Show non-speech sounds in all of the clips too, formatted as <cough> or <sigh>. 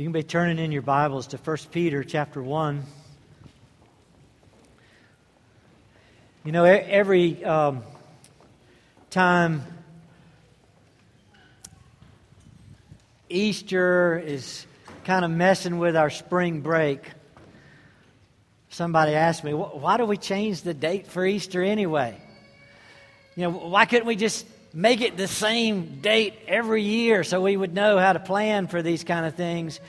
You can be turning in your Bibles to 1 Peter chapter 1. You know, every um, time Easter is kind of messing with our spring break, somebody asked me, why do we change the date for Easter anyway? You know, why couldn't we just make it the same date every year so we would know how to plan for these kind of things.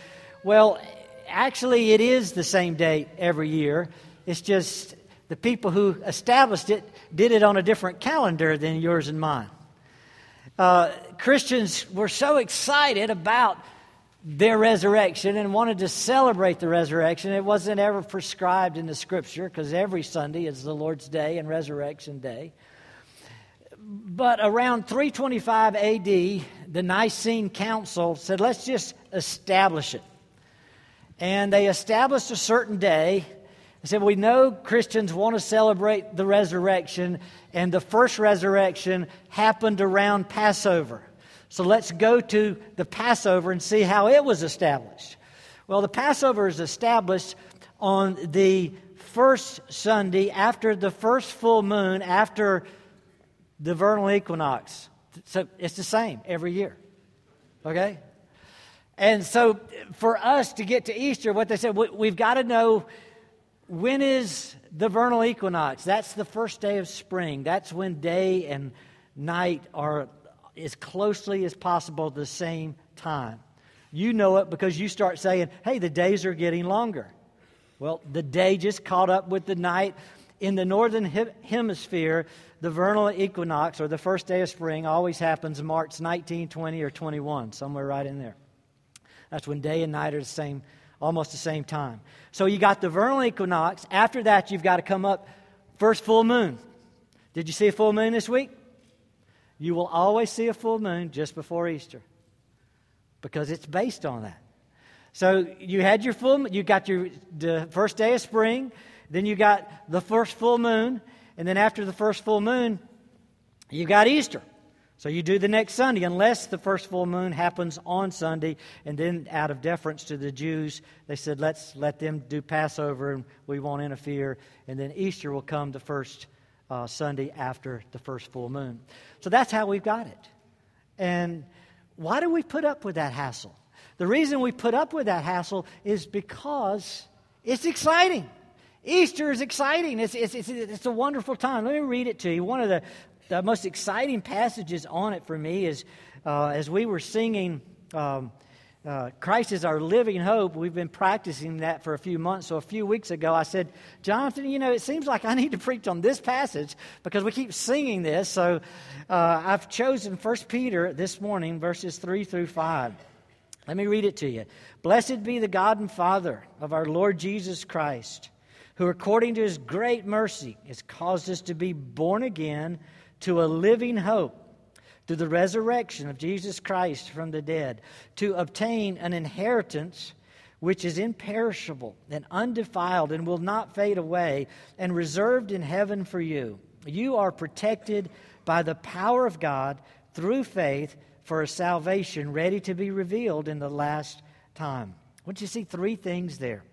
Well, actually, it is the same date every year. It's just the people who established it did it on a different calendar than yours and mine. Uh, Christians were so excited about their resurrection and wanted to celebrate the resurrection. It wasn't ever prescribed in the scripture because every Sunday is the Lord's Day and Resurrection Day. But around 325 AD, the Nicene Council said, let's just establish it. And they established a certain day. They said, We know Christians want to celebrate the resurrection, and the first resurrection happened around Passover. So let's go to the Passover and see how it was established. Well, the Passover is established on the first Sunday after the first full moon, after the vernal equinox. So it's the same every year. Okay? And so for us to get to Easter, what they said, we've got to know when is the vernal equinox. That's the first day of spring. That's when day and night are as closely as possible the same time. You know it because you start saying, hey, the days are getting longer. Well, the day just caught up with the night. In the northern hemisphere, the vernal equinox, or the first day of spring, always happens March 19, 20, or 21, somewhere right in there. That's when day and night are the same, almost the same time. So you got the vernal equinox. After that, you've got to come up first full moon. Did you see a full moon this week? You will always see a full moon just before Easter because it's based on that. So you had your full, you got your the first day of spring, then you got the first full moon, and then after the first full moon, you got Easter. So you do the next Sunday, unless the first full moon happens on Sunday. And then, out of deference to the Jews, they said, let's let them do Passover and we won't interfere. And then Easter will come the first uh, Sunday after the first full moon. So that's how we've got it. And why do we put up with that hassle? The reason we put up with that hassle is because it's exciting. Easter is exciting. It's, it's, it's, it's, a wonderful time. Let me read it to you. One of the, the most exciting passages on it for me is uh, as we were singing um, uh, Christ is our living hope. We've been practicing that for a few months. So a few weeks ago, I said, Jonathan, you know, it seems like I <laughs> need to preach on this passage because we keep singing this. So uh, I've chosen 1 Peter this morning, verses 3 through 5. Let me read it to you. Blessed be the God and Father of our Lord Jesus Christ who according to his great mercy has caused us to be born again to a living hope through the resurrection of Jesus Christ from the dead, to obtain an inheritance which is imperishable and undefiled and will not fade away, and reserved in heaven for you. You are protected by the power of God through faith for a salvation ready to be revealed in the last time. Want you see three things there.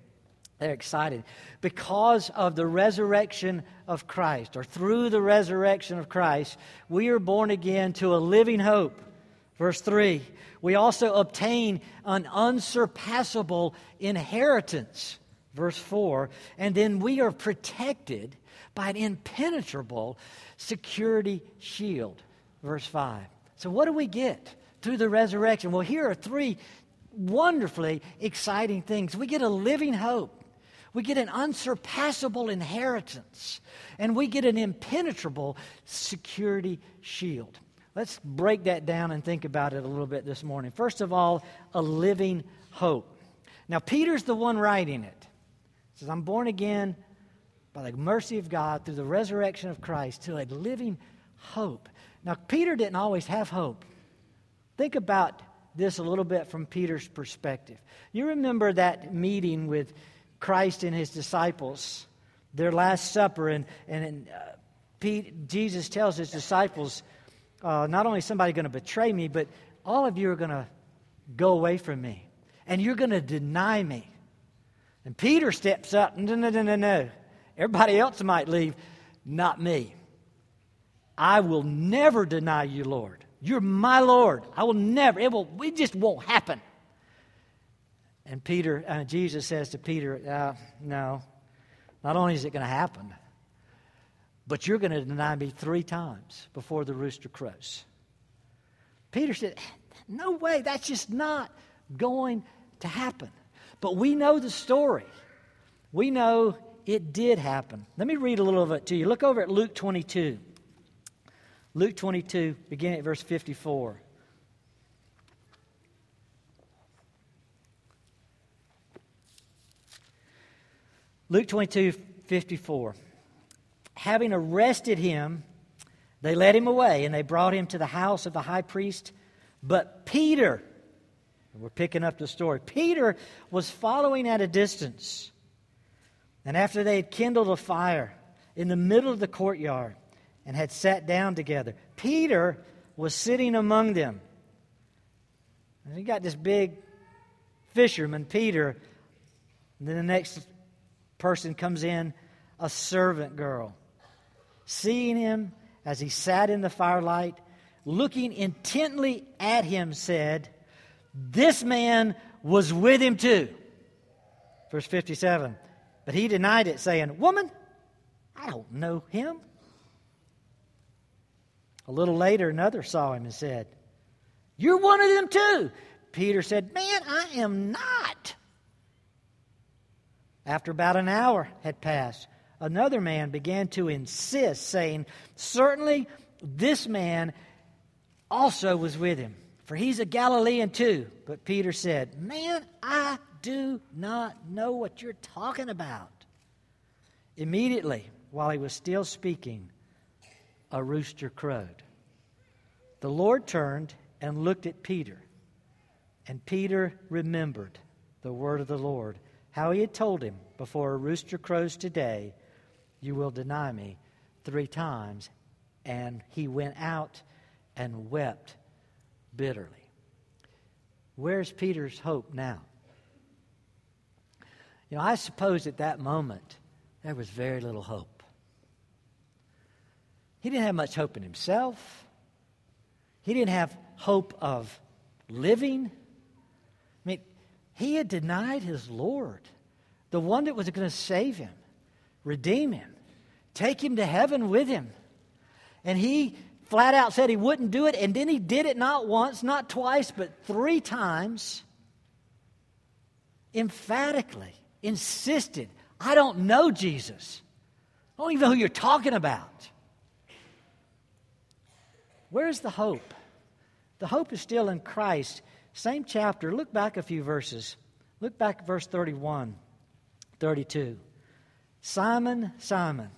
They're excited because of the resurrection of Christ, or through the resurrection of Christ, we are born again to a living hope. Verse 3 we also obtain an unsurpassable inheritance. Verse 4 and then we are protected by an impenetrable security shield. Verse 5. So, what do we get through the resurrection? Well, here are three wonderfully exciting things. We get a living hope. We get an unsurpassable inheritance, and we get an impenetrable security shield. Let's break that down and think about it a little bit this morning. First of all, a living hope. Now, Peter's the one writing it. He says, I'm born again by the mercy of God through the resurrection of Christ to a living hope. Now, Peter didn't always have hope. Think about this a little bit from Peter's perspective. You remember that meeting with Christ and his disciples, their Last Supper, and, and uh, Pete, Jesus tells his disciples, uh, not only somebody going to betray me, but all of you are going to go away from me. and you're going to deny me. And Peter steps up. No, no, no, no, no. Everybody else might leave, not me. I will never deny you, Lord. You're my Lord. I will never. It will. It just won't happen. And Peter, uh, Jesus says to Peter, uh, "No. Not only is it going to happen, but you're going to deny me three times before the rooster crows." Peter said, "No way. That's just not going to happen." But we know the story. We know it did happen. Let me read a little of it to you. Look over at Luke 22. Luke 22, beginning at verse 54. Luke 22, 54. Having arrested him, they led him away and they brought him to the house of the high priest. But Peter, we're picking up the story, Peter was following at a distance. And after they had kindled a fire in the middle of the courtyard, and had sat down together. Peter was sitting among them. And got this big fisherman, Peter. And then the next person comes in, a servant girl. Seeing him as he sat in the firelight, looking intently at him, said, This man was with him too. Verse 57. But he denied it, saying, Woman, I don't know him. A little later, another saw him and said, You're one of them too. Peter said, Man, I am not. After about an hour had passed, another man began to insist, saying, Certainly this man also was with him, for he's a Galilean too. But Peter said, Man, I do not know what you're talking about. Immediately, while he was still speaking, a rooster crowed. The Lord turned and looked at Peter, and Peter remembered the word of the Lord, how he had told him, Before a rooster crows today, you will deny me three times. And he went out and wept bitterly. Where's Peter's hope now? You know, I suppose at that moment there was very little hope. He didn't have much hope in himself. He didn't have hope of living. He had denied his Lord, the one that was going to save him, redeem him, take him to heaven with him. And he flat out said he wouldn't do it, and then he did it not once, not twice, but three times. Emphatically insisted, I don't know Jesus. I don't even know who you're talking about. Where's the hope? The hope is still in Christ. Same chapter. Look back a few verses. Look back verse 31, 32. Simon, Simon,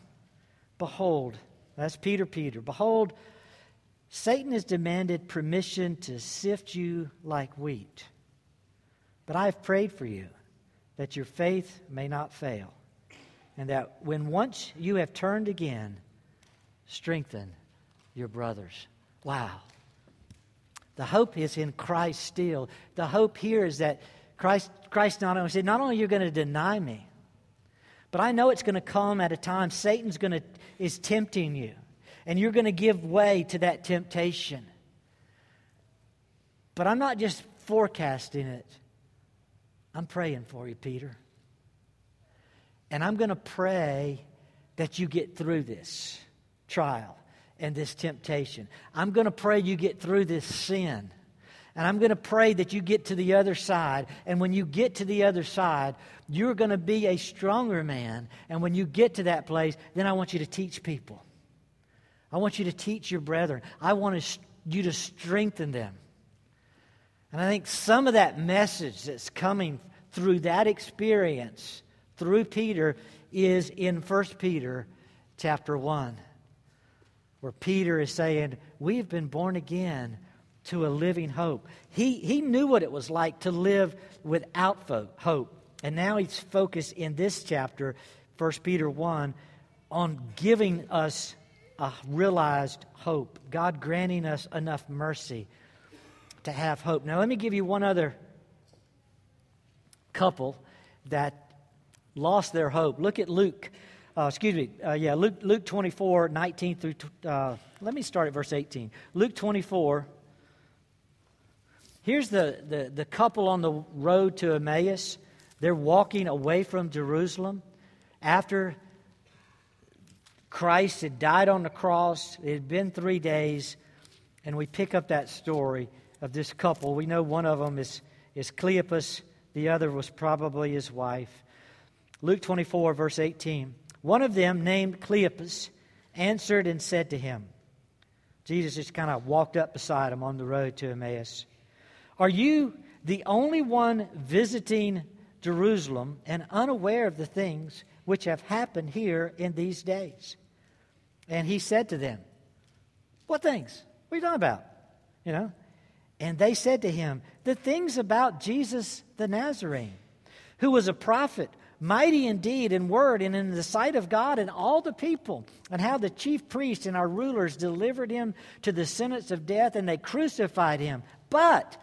behold, that's Peter, Peter. Behold, Satan has demanded permission to sift you like wheat. But I have prayed for you that your faith may not fail, and that when once you have turned again, strengthen your brothers. Wow. The hope is in Christ still. The hope here is that Christ, Christ not only said, not only you're going to deny me, but I know it's going to come at a time Satan's going to is tempting you, and you're going to give way to that temptation. But I'm not just forecasting it. I'm praying for you, Peter. And I'm going to pray that you get through this trial and this temptation. I'm going to pray you get through this sin. And I'm going to pray that you get to the other side. And when you get to the other side, you're going to be a stronger man. And when you get to that place, then I want you to teach people. I want you to teach your brethren. I want you to strengthen them. And I think some of that message that's coming through that experience, through Peter, is in 1 Peter chapter 1 where Peter is saying, We've been born again to a living hope. He, he knew what it was like to live without hope. And now he's focused in this chapter, 1 Peter 1, on giving us a realized hope, God granting us enough mercy to have hope. Now, let me give you one other couple that lost their hope. Look at Luke, uh, excuse me, uh, yeah, Luke, Luke 24, 19 through, uh, let me start at verse 18. Luke 24, here's the, the, the couple on the road to Emmaus. They're walking away from Jerusalem after Christ had died on the cross. It had been three days, and we pick up that story of this couple. We know one of them is, is Cleopas, the other was probably his wife. Luke 24, verse 18. One of them, named Cleopas, answered and said to him, Jesus just kind of walked up beside him on the road to Emmaus. Are you the only one visiting Jerusalem and unaware of the things which have happened here in these days? And he said to them, What things? What are you talking about? You know? And they said to him, The things about Jesus the Nazarene, who was a prophet, mighty indeed in word and in the sight of God and all the people, and how the chief priests and our rulers delivered him to the sentence of death, and they crucified him. But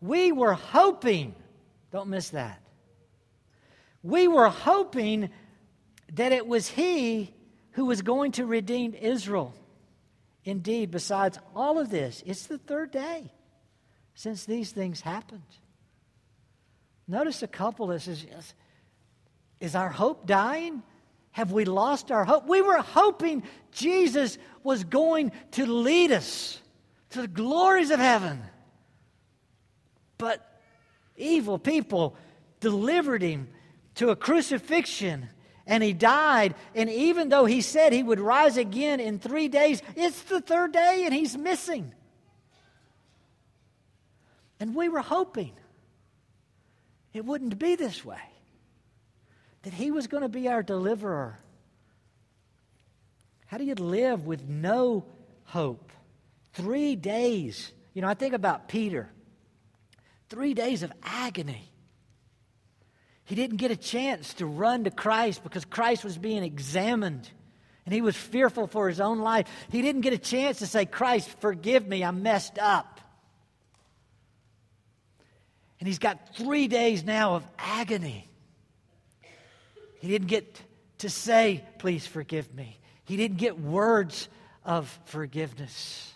we were hoping, don't miss that. We were hoping that it was he who was going to redeem Israel. Indeed, besides all of this, it's the third day since these things happened. Notice a couple that says, Is our hope dying? Have we lost our hope? We were hoping Jesus was going to lead us to the glories of heaven. But evil people delivered him to a crucifixion and he died. And even though he said he would rise again in three days, it's the third day and he's missing. And we were hoping it wouldn't be this way, that He was going to be our deliverer. How do you live with no hope? Three days. You know, I think about Peter. Three days of agony. He didn't get a chance to run to Christ because Christ was being examined and he was fearful for his own life. He didn't get a chance to say, Christ, forgive me, I messed up. And he's got three days now of agony. He didn't get to say, Please forgive me. He didn't get words of forgiveness.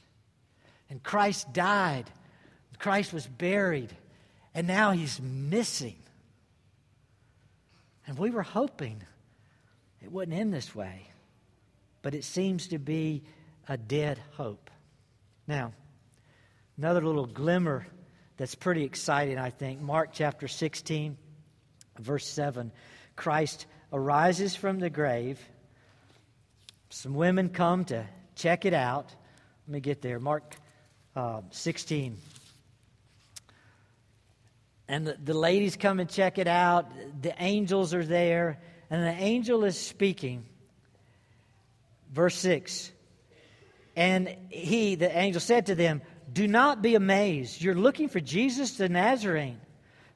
And Christ died. Christ was buried. And now he's missing. And we were hoping it wouldn't end this way. But it seems to be a dead hope. Now, another little glimmer that's pretty exciting, I think. Mark chapter 16, verse 7. Christ arises from the grave. Some women come to check it out. Let me get there. Mark uh, 16. And the, the ladies come and check it out. The angels are there. And the angel is speaking. Verse 6. And he, the angel, said to them, do not be amazed. You're looking for Jesus the Nazarene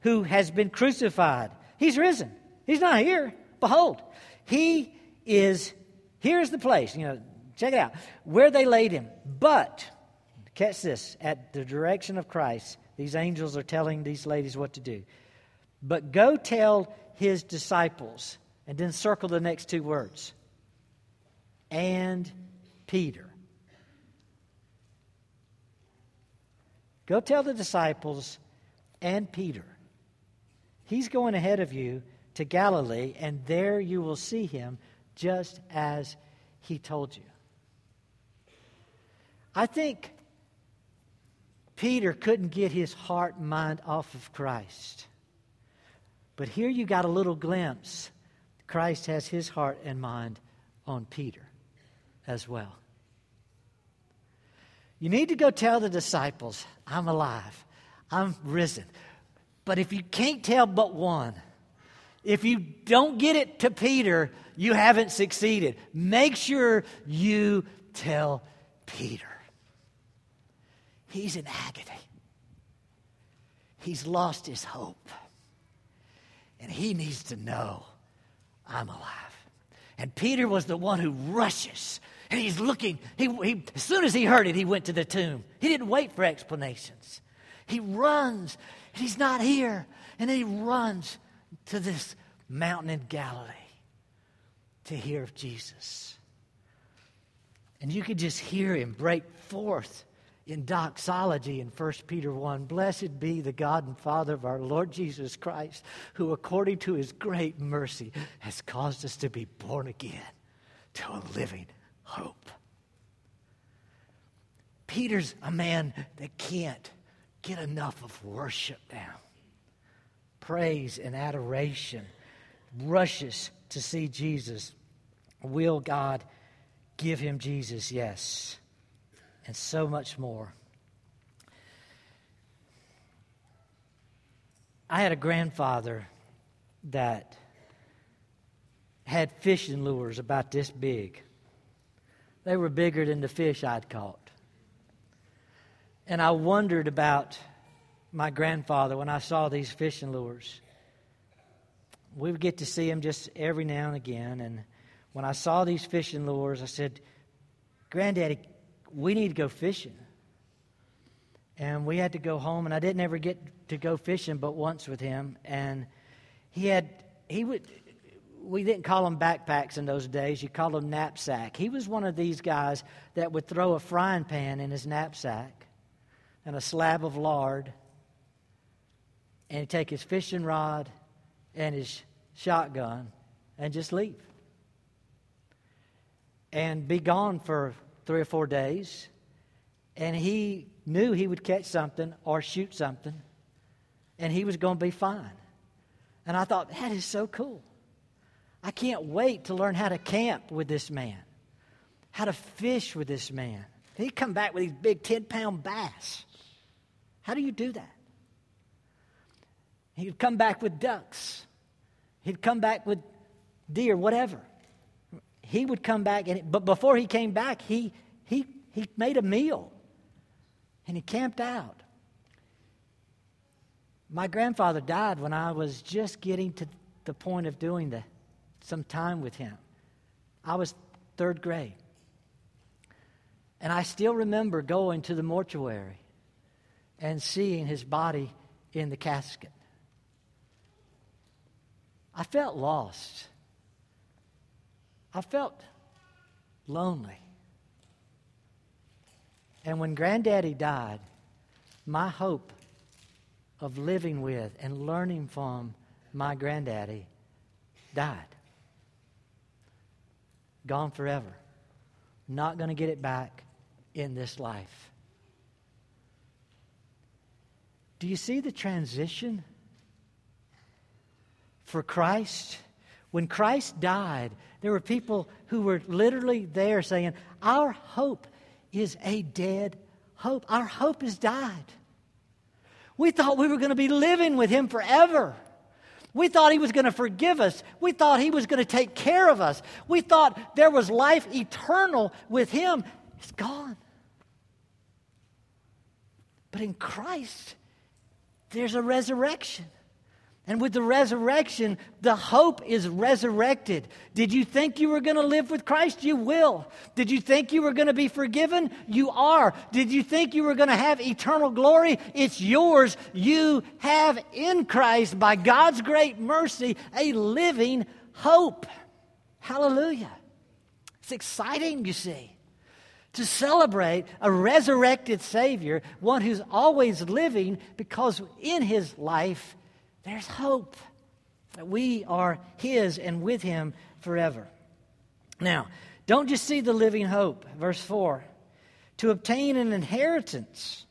who has been crucified. He's risen. He's not here. Behold, he is, here's the place. You know, check it out. Where they laid him. But, catch this, at the direction of Christ, these angels are telling these ladies what to do. But go tell his disciples, and then circle the next two words, and Peter. Go tell the disciples and Peter. He's going ahead of you to Galilee, and there you will see him just as he told you. I think Peter couldn't get his heart and mind off of Christ. But here you got a little glimpse. Christ has his heart and mind on Peter as well. You need to go tell the disciples, I'm alive, I'm risen. But if you can't tell but one, if you don't get it to Peter, you haven't succeeded. Make sure you tell Peter. He's in agony. He's lost his hope. And he needs to know I'm alive. And Peter was the one who rushes and he's looking. He, he, as soon as he heard it, he went to the tomb. He didn't wait for explanations. He runs, and he's not here. And then he runs to this mountain in Galilee to hear of Jesus. And you could just hear him break forth in doxology in 1 Peter 1 Blessed be the God and Father of our Lord Jesus Christ, who according to his great mercy has caused us to be born again to a living hope. Peter's a man that can't get enough of worship now. Praise and adoration rushes to see Jesus. Will God give him Jesus? Yes. And so much more. I had a grandfather that had fishing lures about this big. They were bigger than the fish I'd caught. And I wondered about my grandfather when I saw these fishing lures. We would get to see him just every now and again. And when I saw these fishing lures, I said, Granddaddy, we need to go fishing. And we had to go home, and I didn't ever get to go fishing but once with him. And he had, he would, we didn't call them backpacks in those days. You called them knapsack. He was one of these guys that would throw a frying pan in his knapsack and a slab of lard, and take his fishing rod and his shotgun and just leave. And be gone for three or four days. And he knew he would catch something or shoot something, and he was going to be fine. And I thought, that is so cool. I can't wait to learn how to camp with this man, how to fish with this man. He'd come back with these big 10 pound bass. How do you do that? He'd come back with ducks. He'd come back with deer, whatever. He would come back, and but before he came back, he, he, he made a meal and he camped out. My grandfather died when I was just getting to the point of doing the, some time with him. I was third grade. And I still remember going to the mortuary and seeing his body in the casket. I felt lost. I felt lonely. And when Granddaddy died, my hope of living with and learning from my granddaddy died. Gone forever. Not going to get it back in this life. Do you see the transition? For Christ, when Christ died, there were people who were literally there saying, Our hope is a dead hope. Our hope has died. We thought we were going to be living with Him forever. We thought He was going to forgive us. We thought He was going to take care of us. We thought there was life eternal with Him. It's gone. But in Christ, there's a resurrection. And with the resurrection, the hope is resurrected. Did you think you were going to live with Christ? You will. Did you think you were going to be forgiven? You are. Did you think you were going to have eternal glory? It's yours. You have in Christ, by God's great mercy, a living hope. Hallelujah. It's exciting, you see to celebrate a resurrected Savior, one who's always living because in his life there's hope that we are his and with him forever. Now, don't just see the living hope. Verse 4 to obtain an inheritance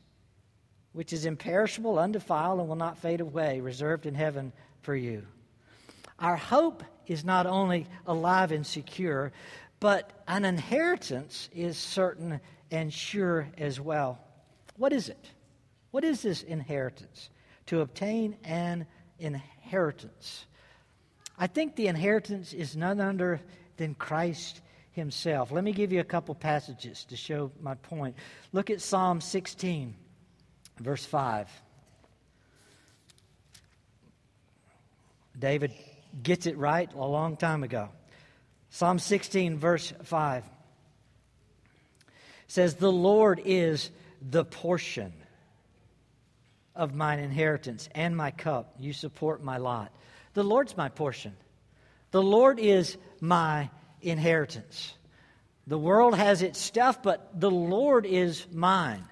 which is imperishable, undefiled, and will not fade away, reserved in heaven for you. Our hope is not only alive and secure, but an inheritance is certain and sure as well. What is it? What is this inheritance? To obtain an inheritance. I think the inheritance is none other than Christ himself. Let me give you a couple passages to show my point. Look at Psalm 16, verse 5. David gets it right a long time ago. Psalm 16, verse 5 says, The Lord is the portion of mine inheritance and my cup. You support my lot. The Lord's my portion. The Lord is my inheritance. The world has its stuff, but the Lord is mine.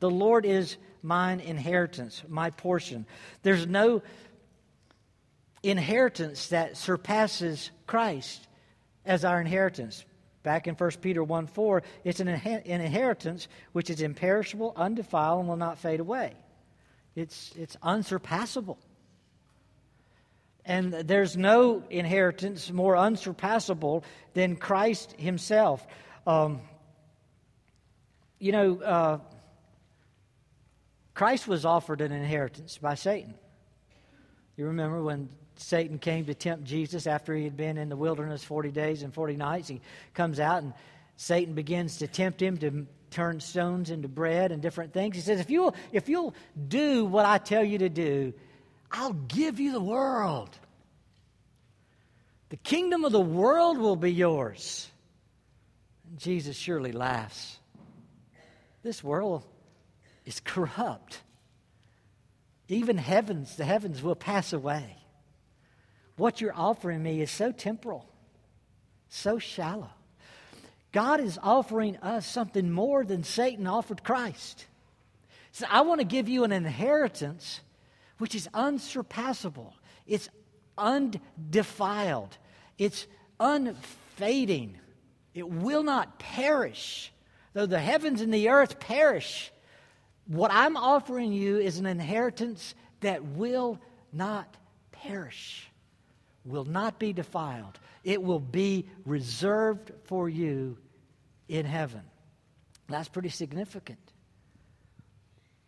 The Lord is mine inheritance, my portion. There's no inheritance that surpasses Christ as our inheritance. Back in 1 Peter 1 4, it's an, an inheritance which is imperishable, undefiled, and will not fade away. It's, it's unsurpassable. And there's no inheritance more unsurpassable than Christ Himself. Um, you know, uh, Christ was offered an inheritance by Satan. You remember when Satan came to tempt Jesus after he had been in the wilderness 40 days and 40 nights? He comes out and Satan begins to tempt him to turn stones into bread and different things. He says, if you'll, if you'll do what I tell you to do, I'll give you the world. The kingdom of the world will be yours. And Jesus surely laughs. This world is corrupt. Even heavens, the heavens will pass away. What you're offering me is so temporal, so shallow. God is offering us something more than Satan offered Christ. So I want to give you an inheritance which is unsurpassable. It's undefiled. It's unfading. It will not perish. Though the heavens and the earth perish, what I'm offering you is an inheritance that will not perish, will not be defiled. It will be reserved for you in heaven. That's pretty significant.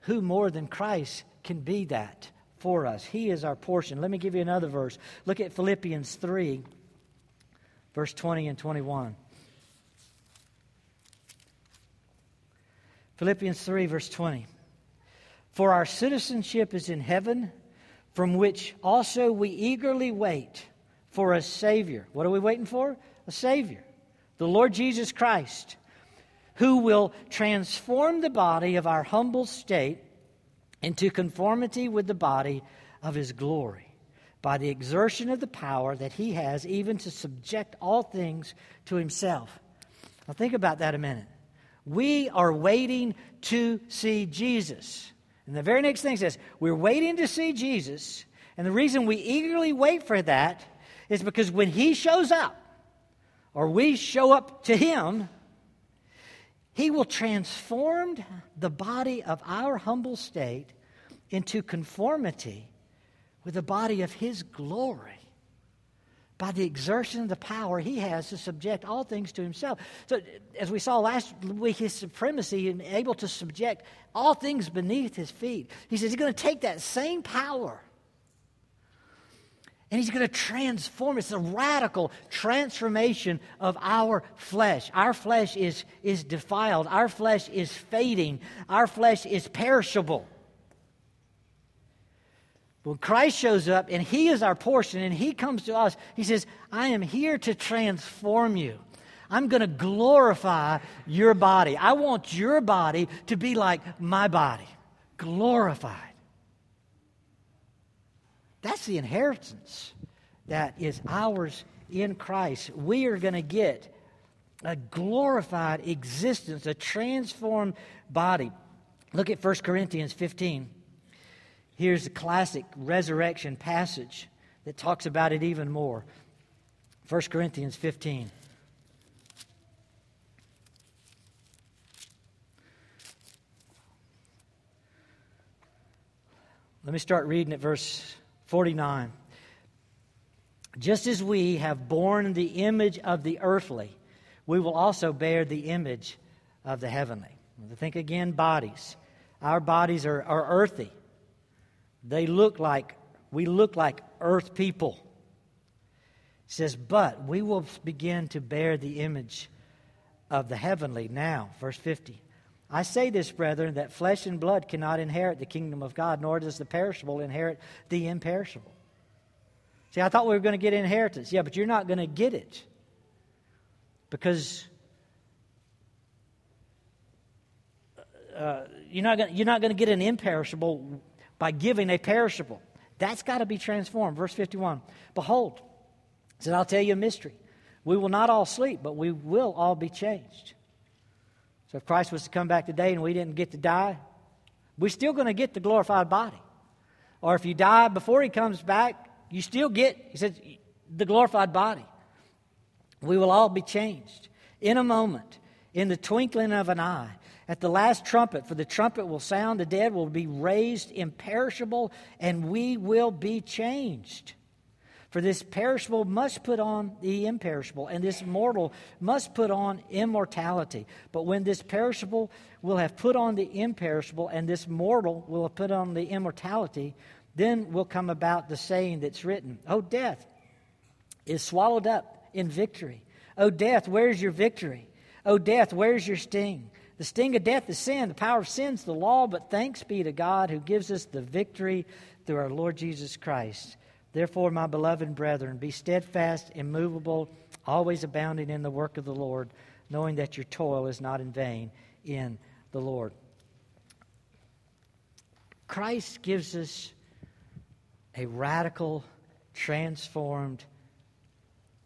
Who more than Christ can be that for us? He is our portion. Let me give you another verse. Look at Philippians 3, verse 20 and 21. Philippians 3, verse 20. For our citizenship is in heaven, from which also we eagerly wait for a Savior. What are we waiting for? A Savior, the Lord Jesus Christ, who will transform the body of our humble state into conformity with the body of His glory by the exertion of the power that He has even to subject all things to Himself. Now, think about that a minute. We are waiting to see Jesus. And the very next thing says, We're waiting to see Jesus. And the reason we eagerly wait for that is because when He shows up, or we show up to Him, He will transform the body of our humble state into conformity with the body of His glory by the exertion of the power he has to subject all things to himself. So, as we saw last week, his supremacy and able to subject all things beneath his feet. He says he's going to take that same power and he's going to transform. It's a radical transformation of our flesh. Our flesh is, is defiled, our flesh is fading, our flesh is perishable. When Christ shows up and He is our portion and He comes to us, He says, I am here to transform you. I'm going to glorify your body. I want your body to be like my body, glorified. That's the inheritance that is ours in Christ. We are going to get a glorified existence, a transformed body. Look at 1 Corinthians 15. Here's a classic resurrection passage that talks about it even more 1 Corinthians 15. Let me start reading at verse 49. Just as we have borne the image of the earthly, we will also bear the image of the heavenly. Think again bodies. Our bodies are, are earthy. They look like, we look like earth people. He says, but we will begin to bear the image of the heavenly now. Verse 50. I say this, brethren, that flesh and blood cannot inherit the kingdom of God, nor does the perishable inherit the imperishable. See, I thought we were going to get inheritance. Yeah, but you're not going to get it. Because uh, you're not going you're not going to get an imperishable by giving a perishable. That's got to be transformed. Verse 51 Behold, said, I'll tell you a mystery. We will not all sleep, but we will all be changed. So if Christ was to come back today and we didn't get to die, we're still going to get the glorified body. Or if you die before he comes back, you still get, he says, the glorified body. We will all be changed in a moment, in the twinkling of an eye. At the last trumpet, for the trumpet will sound, the dead will be raised imperishable, and we will be changed. For this perishable must put on the imperishable, and this mortal must put on immortality. But when this perishable will have put on the imperishable, and this mortal will have put on the immortality, then will come about the saying that's written, O death is swallowed up in victory. O death, where's your victory? O death, where's your sting? The sting of death is sin. The power of sin is the law, but thanks be to God who gives us the victory through our Lord Jesus Christ. Therefore, my beloved brethren, be steadfast, immovable, always abounding in the work of the Lord, knowing that your toil is not in vain in the Lord. Christ gives us a radical, transformed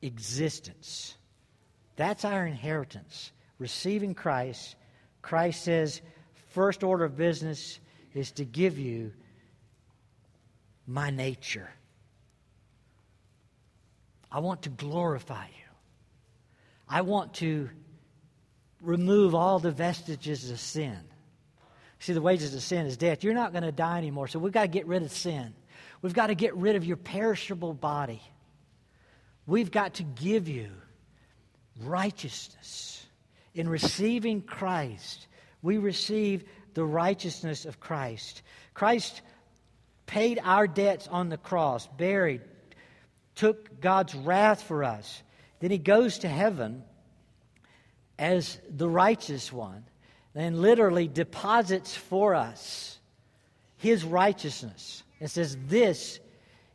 existence. That's our inheritance. Receiving Christ, Christ says, first order of business is to give you my nature. I want to glorify you. I want to remove all the vestiges of sin. See, the wages of sin is death. You're not going to die anymore, so we've got to get rid of sin. We've got to get rid of your perishable body. We've got to give you righteousness. In receiving Christ, we receive the righteousness of Christ. Christ paid our debts on the cross, buried, took God's wrath for us. Then he goes to heaven as the righteous one and literally deposits for us his righteousness. It says, This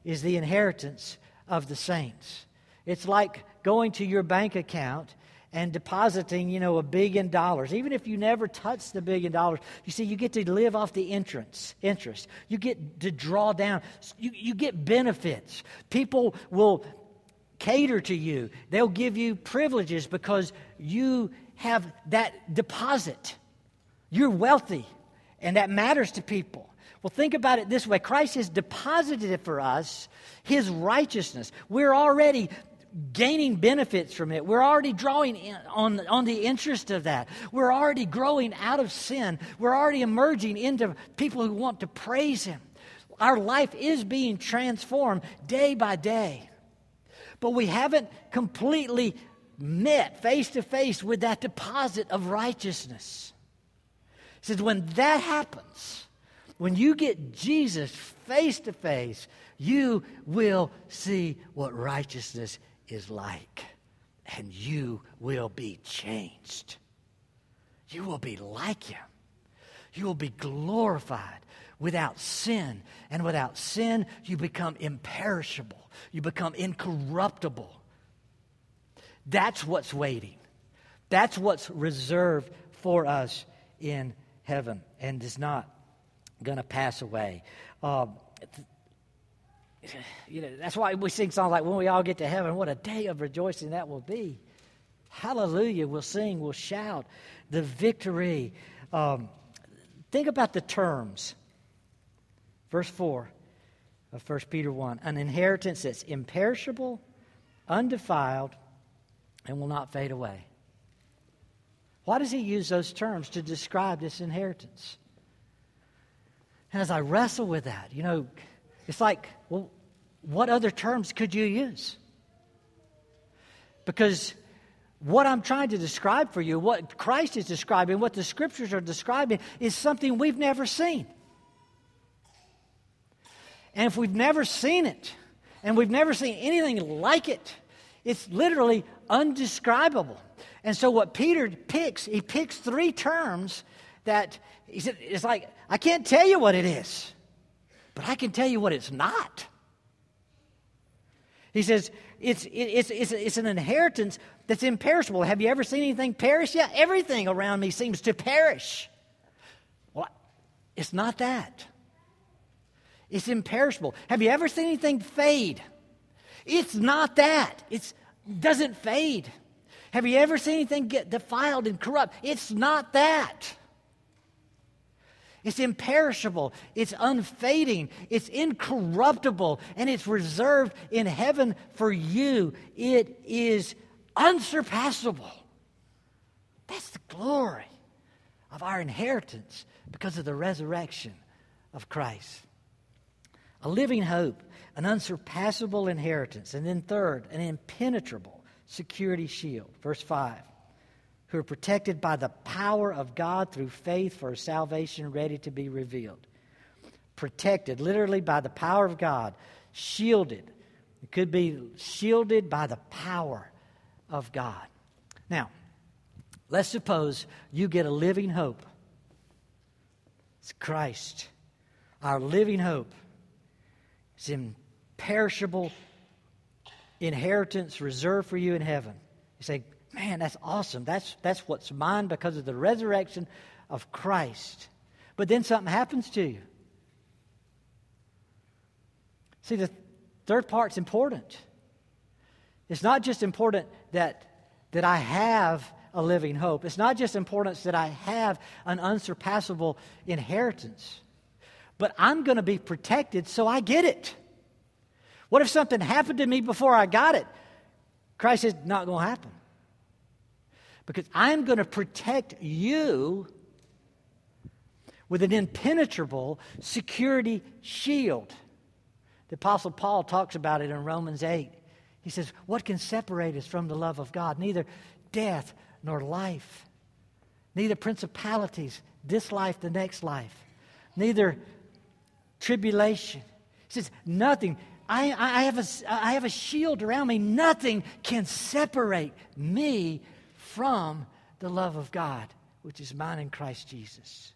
is the inheritance of the saints. It's like going to your bank account and depositing, you know, a billion dollars. Even if you never touch the billion dollars, you see, you get to live off the entrance, interest. You get to draw down. You, you get benefits. People will cater to you. They'll give you privileges because you have that deposit. You're wealthy, and that matters to people. Well, think about it this way Christ has deposited it for us his righteousness. We're already gaining benefits from it. We're already drawing on, on the interest of that. We're already growing out of sin. We're already emerging into people who want to praise Him. Our life is being transformed day by day. But we haven't completely met face to face with that deposit of righteousness. He says, when that happens, when you get Jesus face to face, you will see what righteousness is like, and you will be changed. You will be like Him. You will be glorified without sin. And without sin, you become imperishable, you become incorruptible. That's what's waiting. That's what's reserved for us in heaven and is not going to pass away. Uh, <sighs> you know, that's why we sing songs like when we all get to heaven, what a day of rejoicing that will be. Hallelujah. We'll sing, we'll shout the victory. Um, think about the terms. Verse 4 of 1 Peter 1 an inheritance that's imperishable, undefiled, and will not fade away. Why does he use those terms to describe this inheritance? And as I wrestle with that, you know, it's like, well, what other terms could you use? Because what I'm trying to describe for you, what Christ is describing, what the scriptures are describing, is something we've never seen. And if we've never seen it, and we've never seen anything like it, it's literally undescribable. And so, what Peter picks, he picks three terms that he said, it's like, I can't tell you what it is, but I can tell you what it's not. He says, it's, it's, it's, it's an inheritance that's imperishable. Have you ever seen anything perish? Yeah, everything around me seems to perish. Well, it's not that. It's imperishable. Have you ever seen anything fade? It's not that. It doesn't fade. Have you ever seen anything get defiled and corrupt? It's not that. It's imperishable, it's unfading, it's incorruptible, and it's reserved in heaven for you. It is unsurpassable. That's the glory of our inheritance because of the resurrection of Christ. A living hope, an unsurpassable inheritance. And then, third, an impenetrable security shield. Verse 5 who are protected by the power of God through faith for salvation ready to be revealed. Protected, literally by the power of God, shielded. It could be shielded by the power of God. Now, let's suppose you get a living hope. It's Christ, our living hope. It's imperishable inheritance reserved for you in heaven. You say, Man, that's awesome. That's, that's what's mine because of the resurrection of Christ. But then something happens to you. See, the third part's important. It's not just important that, that I have a living hope, it's not just important that I have an unsurpassable inheritance, but I'm going to be protected so I get it. What if something happened to me before I got it? Christ is not going to happen because I'm going to protect you with an impenetrable security shield. The Apostle Paul talks about it in Romans 8. He says, What can separate us from the love of God? Neither death nor life, neither principalities, this life, the next life, neither tribulation. He says, Nothing. I, I, have a, I have a shield around me. Nothing can separate me from the love of God, which is mine in Christ Jesus.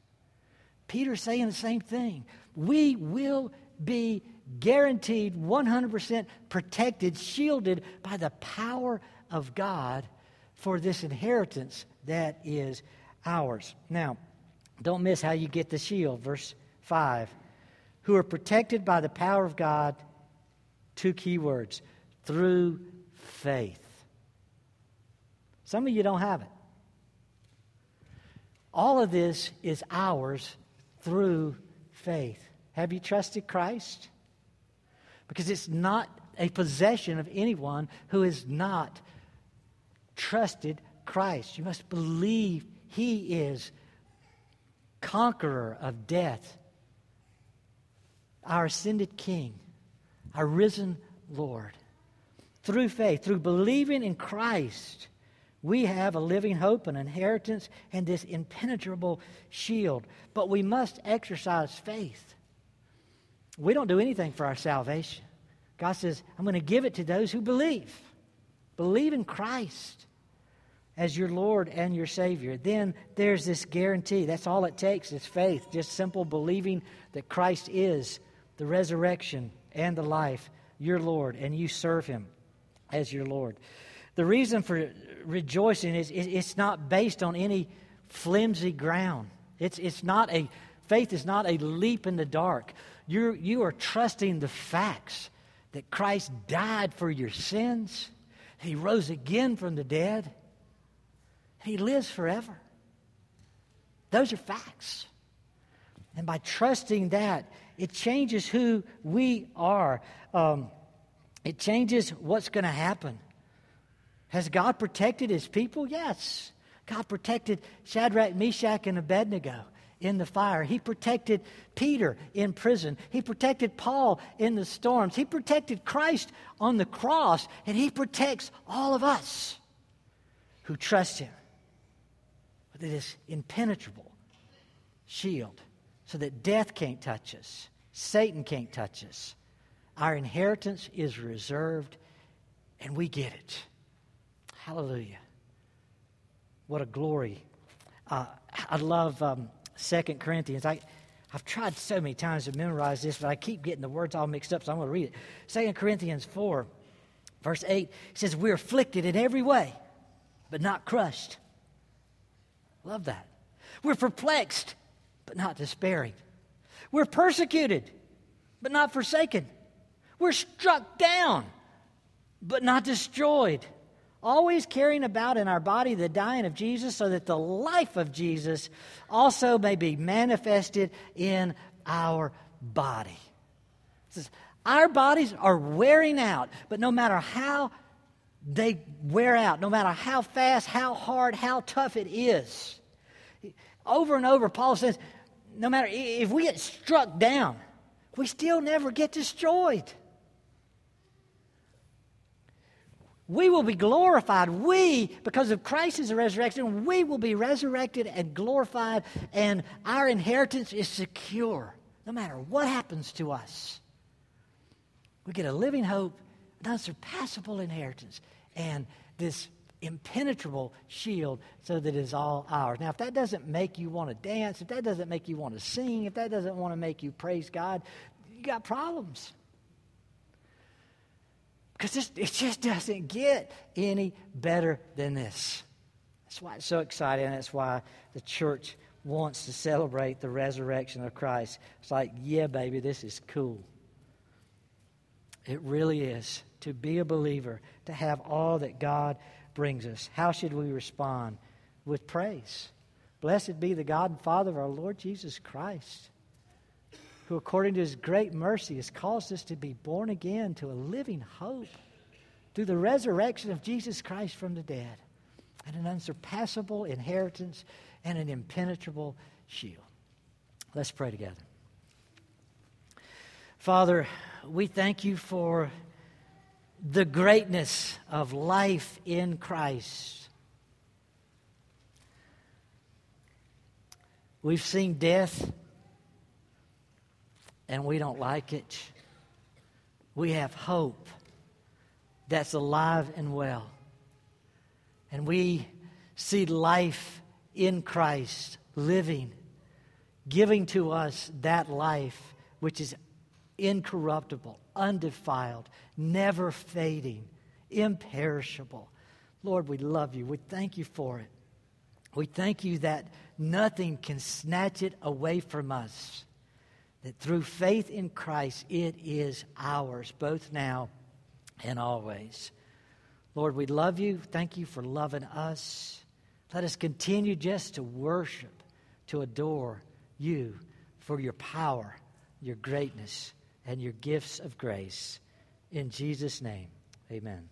Peter's saying the same thing. We will be guaranteed 100% protected, shielded by the power of God for this inheritance that is ours. Now, don't miss how you get the shield. Verse 5 Who are protected by the power of God, two key words, through faith. Some of you don't have it. All of this is ours through faith. Have you trusted Christ? Because it's not a possession of anyone who has not trusted Christ. You must believe He is conqueror of death, our ascended King, our risen Lord. Through faith, through believing in Christ, we have a living hope, an inheritance, and this impenetrable shield. But we must exercise faith. We don't do anything for our salvation. God says, I'm going to give it to those who believe. Believe in Christ as your Lord and your Savior. Then there's this guarantee. That's all it takes is faith, just simple believing that Christ is the resurrection and the life, your Lord, and you serve Him as your Lord. The reason for rejoicing is it's not based on any flimsy ground. It's, it's not a, faith is not a leap in the dark. You're, you are trusting the facts that Christ died for your sins, He rose again from the dead, He lives forever. Those are facts. And by trusting that, it changes who we are. Um, it changes what's going to happen. Has God protected his people? Yes. God protected Shadrach, Meshach, and Abednego in the fire. He protected Peter in prison. He protected Paul in the storms. He protected Christ on the cross. And he protects all of us who trust him with this impenetrable shield so that death can't touch us, Satan can't touch us. Our inheritance is reserved, and we get it. Hallelujah. What a glory. Uh, I love um, 2 Corinthians. I, I've tried so many times to memorize this, but I keep getting the words all mixed up, so I'm going to read it. 2 Corinthians 4, verse 8 says, We're afflicted in every way, but not crushed. Love that. We're perplexed, but not despairing. We're persecuted, but not forsaken. We're struck down, but not destroyed. Always carrying about in our body the dying of Jesus, so that the life of Jesus also may be manifested in our body. Says, our bodies are wearing out, but no matter how they wear out, no matter how fast, how hard, how tough it is, over and over, Paul says, no matter if we get struck down, we still never get destroyed. We will be glorified. We, because of Christ's resurrection, we will be resurrected and glorified, and our inheritance is secure no matter what happens to us. We get a living hope, an unsurpassable inheritance, and this impenetrable shield so that it is all ours. Now, if that doesn't make you want to dance, if that doesn't make you want to sing, if that doesn't want to make you praise God, you got problems. Because it just doesn't get any better than this. That's why it's so exciting, and that's why the church wants to celebrate the resurrection of Christ. It's like, yeah, baby, this is cool. It really is. To be a believer, to have all that God brings us. How should we respond? With praise. Blessed be the God and Father of our Lord Jesus Christ, who, according to his great mercy, has caused us to be born again to a living hope through the resurrection of Jesus Christ from the dead and an unsurpassable inheritance and an impenetrable shield. Let's pray together. Father, we thank you for the greatness of life in Christ. We've seen death and we don't like it. We have hope that's alive and well. And we see life in Christ, living, giving to us that life which is incorruptible, undefiled, never fading, imperishable. Lord, we love you. We thank you for it. We thank you that nothing can snatch it away from us. That through faith in Christ, it is ours, both now and always. Lord, we love you. Thank you for loving us. Let us continue just to worship, to adore you for your power, your greatness, and your gifts of grace. In Jesus' name, amen.